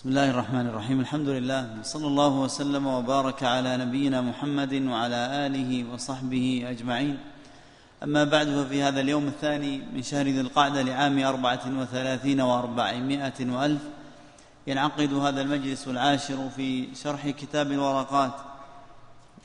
بسم الله الرحمن الرحيم. الحمد لله. صلى الله وسلم وبارك على نبينا محمد وعلى آله وصحبه أجمعين. أما بعد ففي هذا اليوم الثاني من شهر ذي القعدة لعام أربعة وثلاثين وأربعمائة وألف ينعقد هذا المجلس العاشر في شرح كتاب الورقات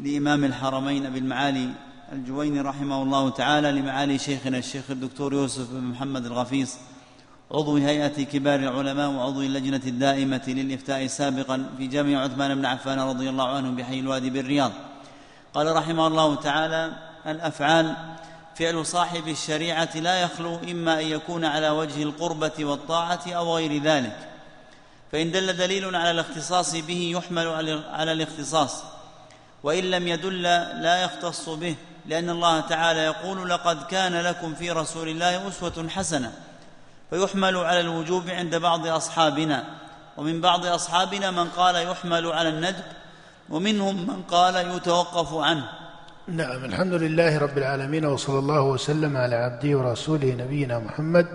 لإمام الحرمين ابي المعالي الجويني رحمه الله تعالى لمعالي شيخنا الشيخ الدكتور يوسف بن محمد الغفيص. عضو هيئة كبار العلماء وعضو اللجنة الدائمة للإفتاء سابقا في جامع عثمان بن عفان رضي الله عنه بحي الوادي بالرياض. قال رحمه الله تعالى الأفعال فعل صاحب الشريعة لا يخلو إما أن يكون على وجه القربة والطاعة أو غير ذلك فإن دل دليل على الاختصاص به يحمل على الاختصاص وإن لم يدل لا يختص به لأن الله تعالى يقول لقد كان لكم في رسول الله أسوة حسنة فيحمل على الوجوب عند بعض أصحابنا ومن بعض أصحابنا من قال يحمل على الندب ومنهم من قال يتوقف عنه. نعم الحمد لله رب العالمين وصلى الله وسلم على عبده ورسوله نبينا محمد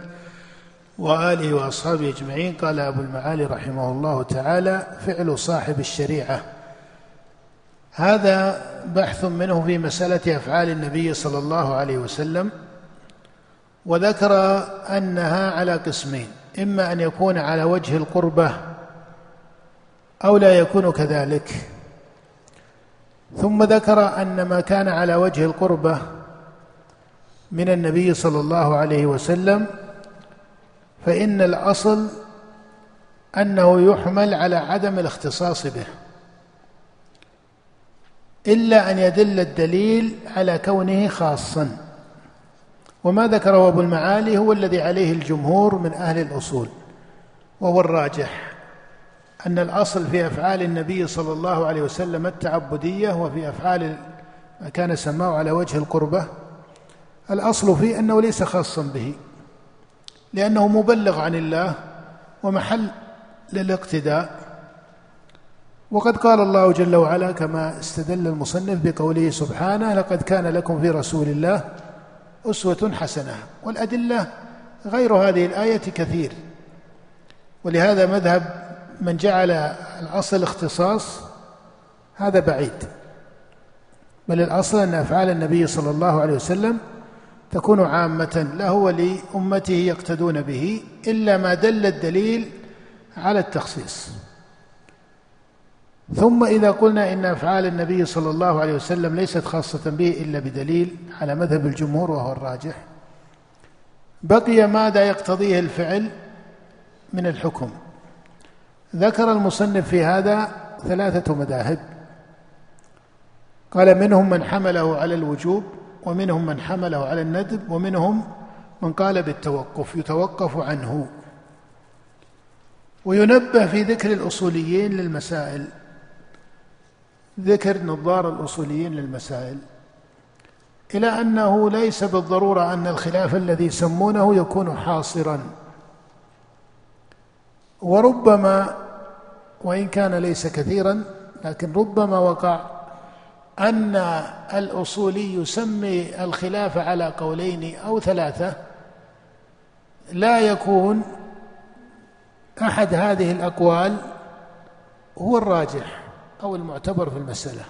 وآله وأصحابه أجمعين. قال أبو المعالي رحمه الله تعالى فعل صاحب الشريعة. هذا بحث منه في مسألة أفعال النبي صلى الله عليه وسلم. وذكر أنها على قسمين إما أن يكون على وجه القربة أو لا يكون كذلك. ثم ذكر أن ما كان على وجه القربة من النبي صلى الله عليه وسلم فإن الأصل أنه يحمل على عدم الاختصاص به إلا أن يدل الدليل على كونه خاصا. وما ذكره أبو المعالي هو الذي عليه الجمهور من أهل الأصول وهو الراجح أن الأصل في أفعال النبي صلى الله عليه وسلم التعبدية وفي أفعال ما كان سماه على وجه القربة الأصل فيه أنه ليس خاصا به لأنه مبلغ عن الله ومحل للاقتداء. وقد قال الله جل وعلا كما استدل المصنف بقوله سبحانه لقد كان لكم في رسول الله أسوة حسنة والأدلة غير هذه الآية كثير. ولهذا مذهب من جعل الأصل اختصاص هذا بعيد. بل الأصل أن أفعال النبي صلى الله عليه وسلم تكون عامة له ولأمته يقتدون به إلا ما دل الدليل على التخصيص. ثم إذا قلنا إن أفعال النبي صلى الله عليه وسلم ليست خاصة به إلا بدليل على مذهب الجمهور وهو الراجح بقي ماذا يقتضيه الفعل من الحكم؟ ذكر المصنف في هذا ثلاثة مذاهب. قال منهم من حمله على الوجوب ومنهم من حمله على الندب ومنهم من قال بالتوقف يتوقف عنه. وينبه في ذكر الأصوليين للمسائل. ذكر نظار الأصوليين للمسائل إلى أنه ليس بالضرورة أن الخلاف الذي يسمونه يكون حاصرا. وربما وإن كان ليس كثيرا لكن ربما وقع أن الأصولي يسمي الخلاف على قولين أو ثلاثة لا يكون أحد هذه الأقوال هو الراجح. أو المعتبر في المسألة.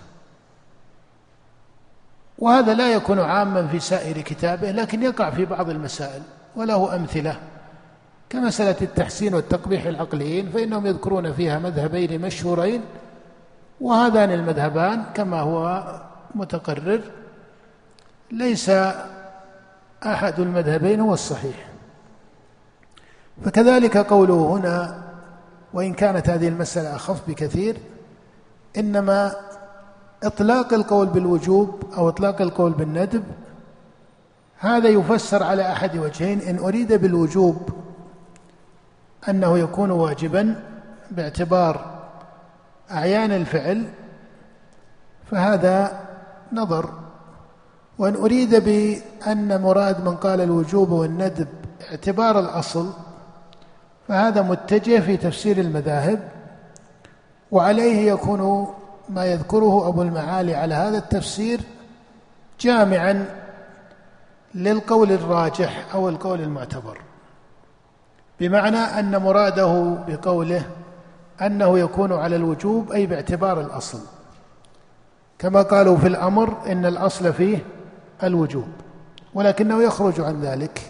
وهذا لا يكون عاما في سائر كتابه لكن يقع في بعض المسائل وله أمثلة. كمسألة التحسين والتقبيح العقليين فإنهم يذكرون فيها مذهبين مشهورين وهذان المذهبان كما هو متقرر ليس أحد المذهبين هو الصحيح. فكذلك قوله هنا وإن كانت هذه المسألة أخف بكثير إنما إطلاق القول بالوجوب أو إطلاق القول بالندب هذا يفسر على أحد وجهين إن أريد بالوجوب أنه يكون واجبا باعتبار أعيان الفعل فهذا نظر. وإن أريد بأن مراد من قال الوجوب والندب اعتبار الأصل فهذا متجه في تفسير المذاهب. وعليه يكون ما يذكره أبو المعالي على هذا التفسير جامعا للقول الراجح أو القول المعتبر. بمعنى أن مراده بقوله أنه يكون على الوجوب أي باعتبار الأصل. كما قالوا في الأمر إن الأصل فيه الوجوب ولكنه يخرج عن ذلك.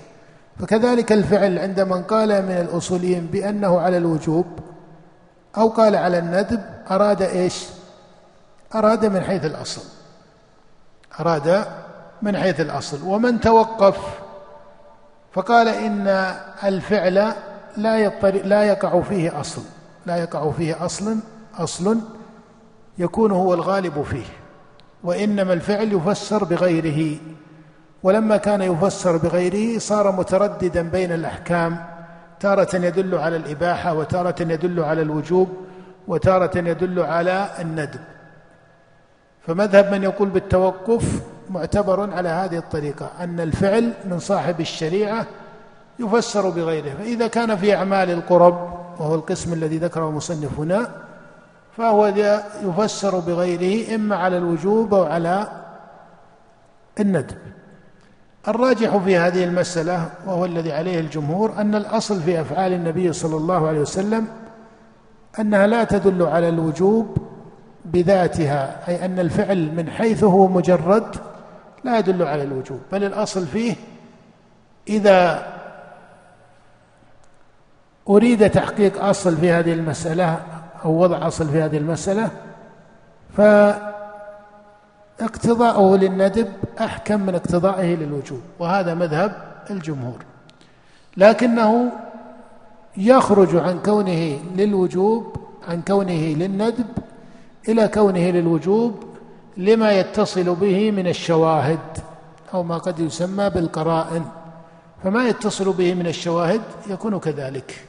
فكذلك الفعل عند من قال من الأصوليين بأنه على الوجوب أو قال على الندب أراد إيش؟ أراد من حيث الأصل. أراد من حيث الأصل. ومن توقف فقال إن الفعل لا لا يقع فيه أصل. لا يقع فيه أصل أصل يكون هو الغالب فيه. وإنما الفعل يفسر بغيره. ولما كان يفسر بغيره صار مترددا بين الأحكام. تارة يدل على الإباحة وتارة يدل على الوجوب وتارة يدل على الندب. فمذهب من يقول بالتوقف معتبر على هذه الطريقة أن الفعل من صاحب الشريعة يفسر بغيره. فإذا كان في أعمال القرب وهو القسم الذي ذكره المصنف هنا فهو يفسر بغيره إما على الوجوب أو على الندب. الراجح في هذه المسألة وهو الذي عليه الجمهور أن الأصل في أفعال النبي صلى الله عليه وسلم أنها لا تدل على الوجوب بذاتها أي أن الفعل من حيث هو مجرد لا يدل على الوجوب بل الأصل فيه إذا أريد تحقيق أصل في هذه المسألة أو وضع أصل في هذه المسألة فاقتضاءه للندب أحكم من اقتضائه للوجوب وهذا مذهب الجمهور. لكنه يخرج عن كونه للوجوب عن كونه للندب إلى كونه للوجوب لما يتصل به من الشواهد أو ما قد يسمى بالقرائن. فما يتصل به من الشواهد يكون كذلك.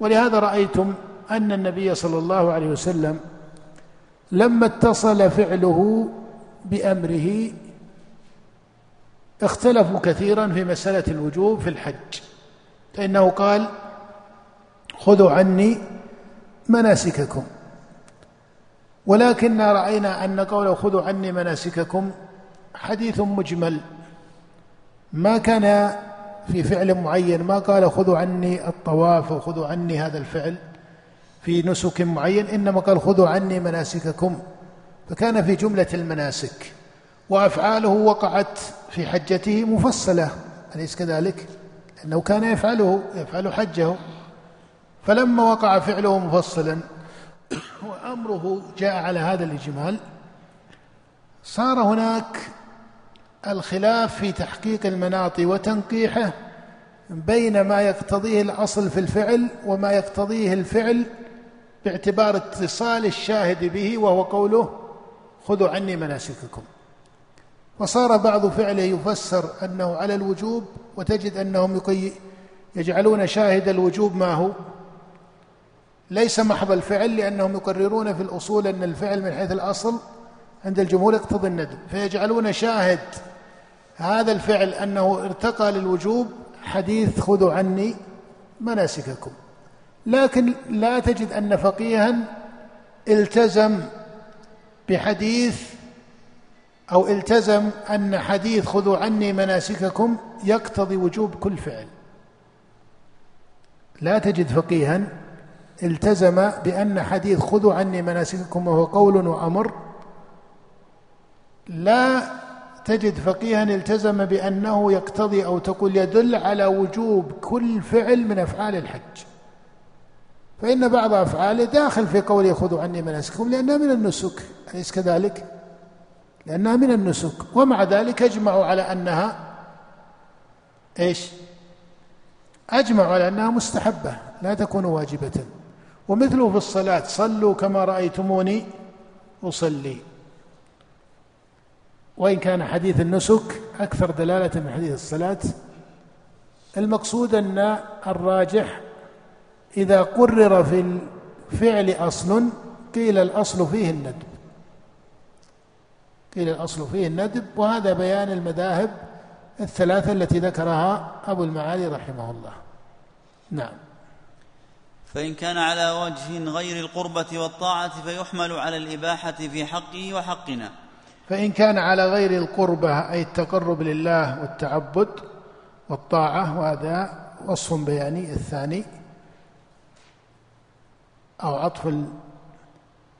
ولهذا رأيتم أن النبي صلى الله عليه وسلم لما اتصل فعله بأمره اختلفوا كثيرا في مسألة الوجوب في الحج. فإنه قال خذوا عني مناسككم. ولكن رأينا أن قوله خذوا عني مناسككم حديث مجمل. ما كان في فعل معين ما قال خذوا عني الطواف وخذوا عني هذا الفعل في نسك معين إنما قال خذوا عني مناسككم. فكان في جملة المناسك وأفعاله وقعت في حجته مفصلة أليس كذلك؟ لأنه كان يفعله يفعل حجه فلما وقع فعله مفصلا وأمره جاء على هذا الإجمال صار هناك الخلاف في تحقيق المناط وتنقيحه بين ما يقتضيه الأصل في الفعل وما يقتضيه الفعل باعتبار اتصال الشاهد به وهو قوله خذوا عني مناسككم. وصار بعض فعله يفسر أنه على الوجوب وتجد أنهم يجعلون شاهد الوجوب ما هو. ليس محض الفعل لأنهم يقررون في الأصول أن الفعل من حيث الأصل عند الجمهور يقتضي الندب فيجعلون شاهد هذا الفعل أنه ارتقى للوجوب حديث خذوا عني مناسككم. لكن لا تجد أن فقيها التزم بحديث أو التزم أن حديث خذوا عني مناسككم يقتضي وجوب كل فعل. لا تجد فقيها. التزم بأن حديث خذوا عني مناسككم وهو قول وأمر. لا تجد فقيها. التزم بأنه يقتضي أو تقول يدل على وجوب كل فعل من أفعال الحج. فإن بعض أفعاله داخل في قوله خذوا عني مناسككم لأنها من النسك أليس كذلك؟ لأنها من النسك ومع ذلك أجمعوا على أنها إيش؟ أجمعوا على أنها مستحبة لا تكون واجبة ومثله في الصلاة صلوا كما رأيتموني أصلي وإن كان حديث النسك أكثر دلالة من حديث الصلاة المقصود أن الراجح إذا قرر في الفعل أصل قيل الأصل فيه الندب. قيل الأصل فيه الندب وهذا بيان المذاهب الثلاثة التي ذكرها أبو المعالي رحمه الله. نعم. فإن كان على وجه غير القربة والطاعة فيحمل على الإباحة في حقه وحقنا. فإن كان على غير القربة أي التقرب لله والتعبد والطاعة وهذا وصف بياني الثاني. أو عطف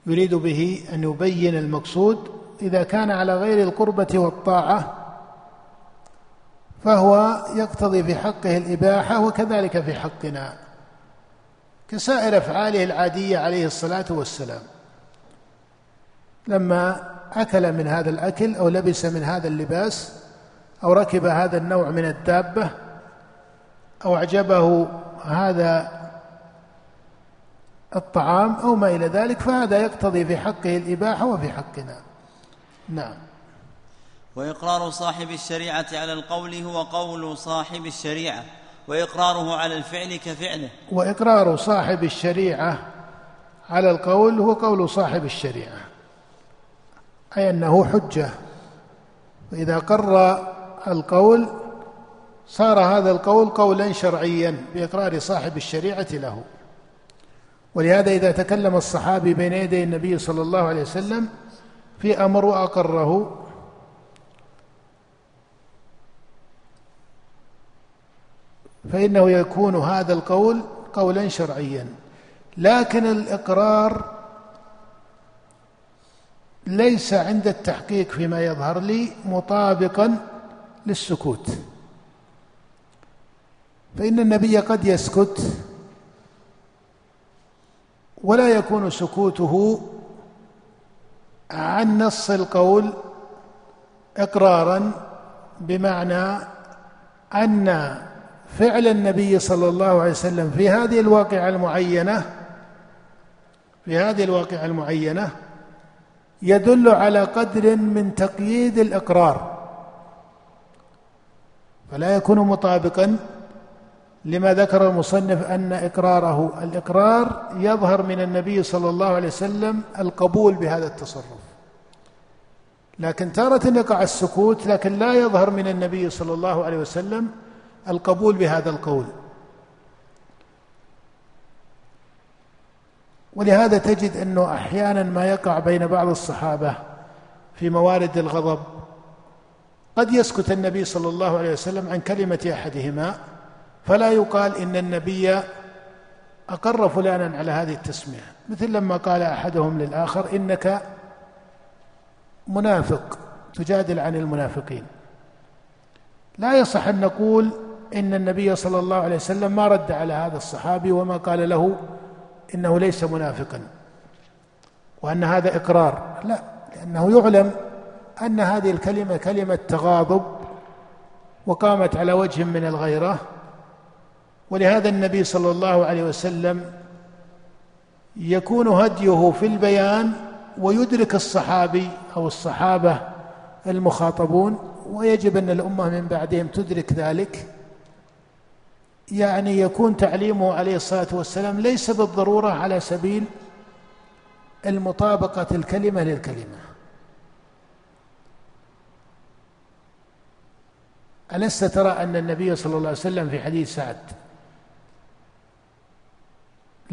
يريد به أن يبين المقصود إذا كان على غير القربة والطاعة فهو يقتضي في حقه الإباحة وكذلك في حقنا كسائر أفعاله العادية عليه الصلاة والسلام. لما أكل من هذا الأكل أو لبس من هذا اللباس أو ركب هذا النوع من الدابة أو أعجبه هذا الطعام أو ما إلى ذلك فهذا يقتضي في حقه الإباحة وفي حقنا. نعم. وإقرار صاحب الشريعة على القول هو قول صاحب الشريعة وإقراره على الفعل كفعله. وإقرار صاحب الشريعة على القول هو قول صاحب الشريعة أي أنه حجة. وإذا قر القول صار هذا القول قولا شرعيا بإقرار صاحب الشريعة له. ولهذا إذا تكلم الصحابي بين يدي النبي صلى الله عليه وسلم في أمر وأقره فإنه يكون هذا القول قولا شرعيا. لكن الإقرار ليس عند التحقيق فيما يظهر لي مطابقا للسكوت. فإن النبي قد يسكت ولا يكون سكوته عن نص القول إقرارا بمعنى أن فعل النبي صلى الله عليه وسلم في هذه الواقعة المعينة في هذه الواقعة المعينة يدل على قدر من تقييد الإقرار. فلا يكون مطابقا لما ذكر المصنف أن إقراره الإقرار يظهر من النبي صلى الله عليه وسلم القبول بهذا التصرف. لكن تارة يقع السكوت لكن لا يظهر من النبي صلى الله عليه وسلم القبول بهذا القول. ولهذا تجد أنه أحيانا ما يقع بين بعض الصحابة في موارد الغضب قد يسكت النبي صلى الله عليه وسلم عن كلمة أحدهما. فلا يقال إن النبي أقر فلانا على هذه التسمية. مثل لما قال أحدهم للآخر إنك منافق تجادل عن المنافقين. لا يصح أن نقول إن النبي صلى الله عليه وسلم ما رد على هذا الصحابي وما قال له إنه ليس منافقا وأن هذا إقرار. لا لأنه يعلم أن هذه الكلمة كلمة تغاضب وقامت على وجه من الغيرة ولهذا النبي صلى الله عليه وسلم يكون هديه في البيان ويدرك الصحابي أو الصحابة المخاطبون ويجب أن الأمة من بعدهم تدرك ذلك. يعني يكون تعليمه عليه الصلاة والسلام ليس بالضرورة على سبيل المطابقة الكلمة للكلمة. ألست ترى أن النبي صلى الله عليه وسلم في حديث سعد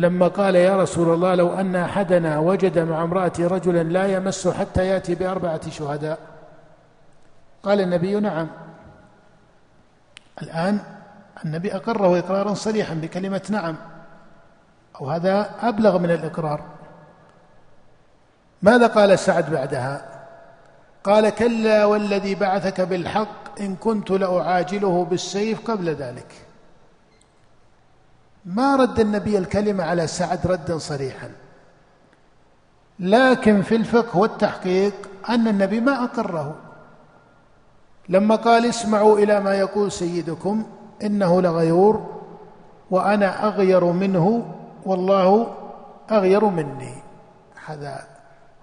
لما قال يا رسول الله لو أن أحدنا وجد مع امرأته رجلا لا يمس حتى يأتي بأربعة شهداء. قال النبي نعم. الآن النبي أقره إقرارا صريحا بكلمة نعم. أو هذا أبلغ من الإقرار. ماذا قال سعد بعدها؟ قال كلا والذي بعثك بالحق إن كنت لأعاجله بالسيف قبل ذلك. ما رد النبي الكلمة على سعد ردا صريحا. لكن في الفقه والتحقيق أن النبي ما أقره. لما قال اسمعوا إلى ما يقول سيدكم إنه لغيور وأنا أغير منه والله أغير مني. هذا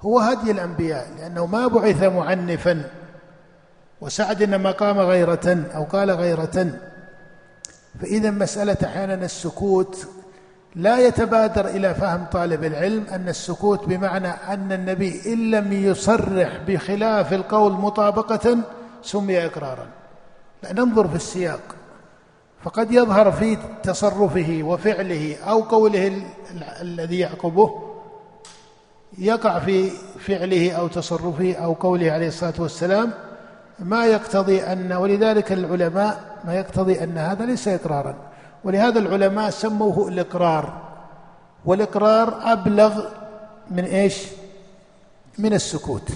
هو هدي الأنبياء لأنه ما بعث معنفا. وسعد إنما قام غيرة أو قال غيرة. فإذا مسألة أحيانا السكوت لا يتبادر إلى فهم طالب العلم أن السكوت بمعنى أن النبي إن لم يصرح بخلاف القول مطابقة سمي إقرارا. ننظر في السياق. فقد يظهر في تصرفه وفعله أو قوله الذي يعقبه يقع في فعله أو تصرفه أو قوله عليه الصلاة والسلام ما يقتضي ان ولذلك العلماء ما يقتضي أن هذا ليس إقرارا. ولهذا العلماء سموه الإقرار. والإقرار أبلغ من إيش؟ من السكوت.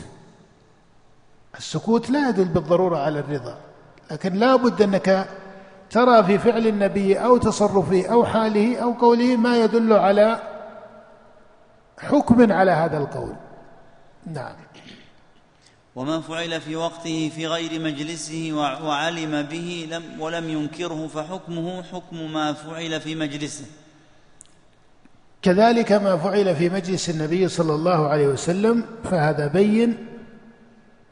السكوت لا يدل بالضرورة على الرضا. لكن لا بد أنك ترى في فعل النبي أو تصرفه أو حاله أو قوله ما يدل على حكم على هذا القول. نعم. وما فعل في وقته في غير مجلسه وعلم به لم ولم ينكره فحكمه حكم ما فعل في مجلسه. كذلك ما فعل في مجلس النبي صلى الله عليه وسلم فهذا بين.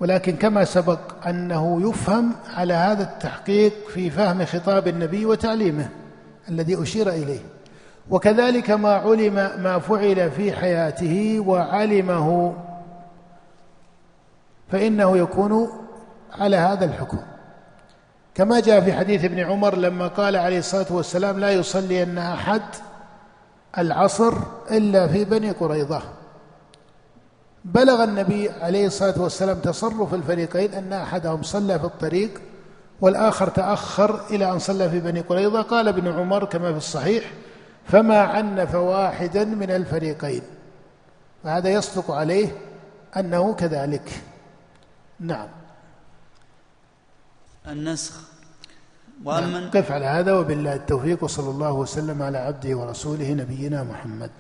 ولكن كما سبق أنه يفهم على هذا التحقيق في فهم خطاب النبي وتعليمه الذي أشير إليه. وكذلك ما علم ما فعل في حياته وعلمه فإنه يكون على هذا الحكم. كما جاء في حديث ابن عمر لما قال عليه الصلاة والسلام لا يصلي أن أحد العصر إلا في بني قريظة. بلغ النبي عليه الصلاة والسلام تصرف الفريقين أن أحدهم صلى في الطريق والآخر تأخر إلى أن صلى في بني قريظة. قال ابن عمر كما في الصحيح فما عنف واحدا من الفريقين وهذا يصدق عليه أنه كذلك. نعم. النسخ. وأما نعم. قف على هذا؟ وبالله التوفيق وصلى الله وسلم على عبده ورسوله نبينا محمد.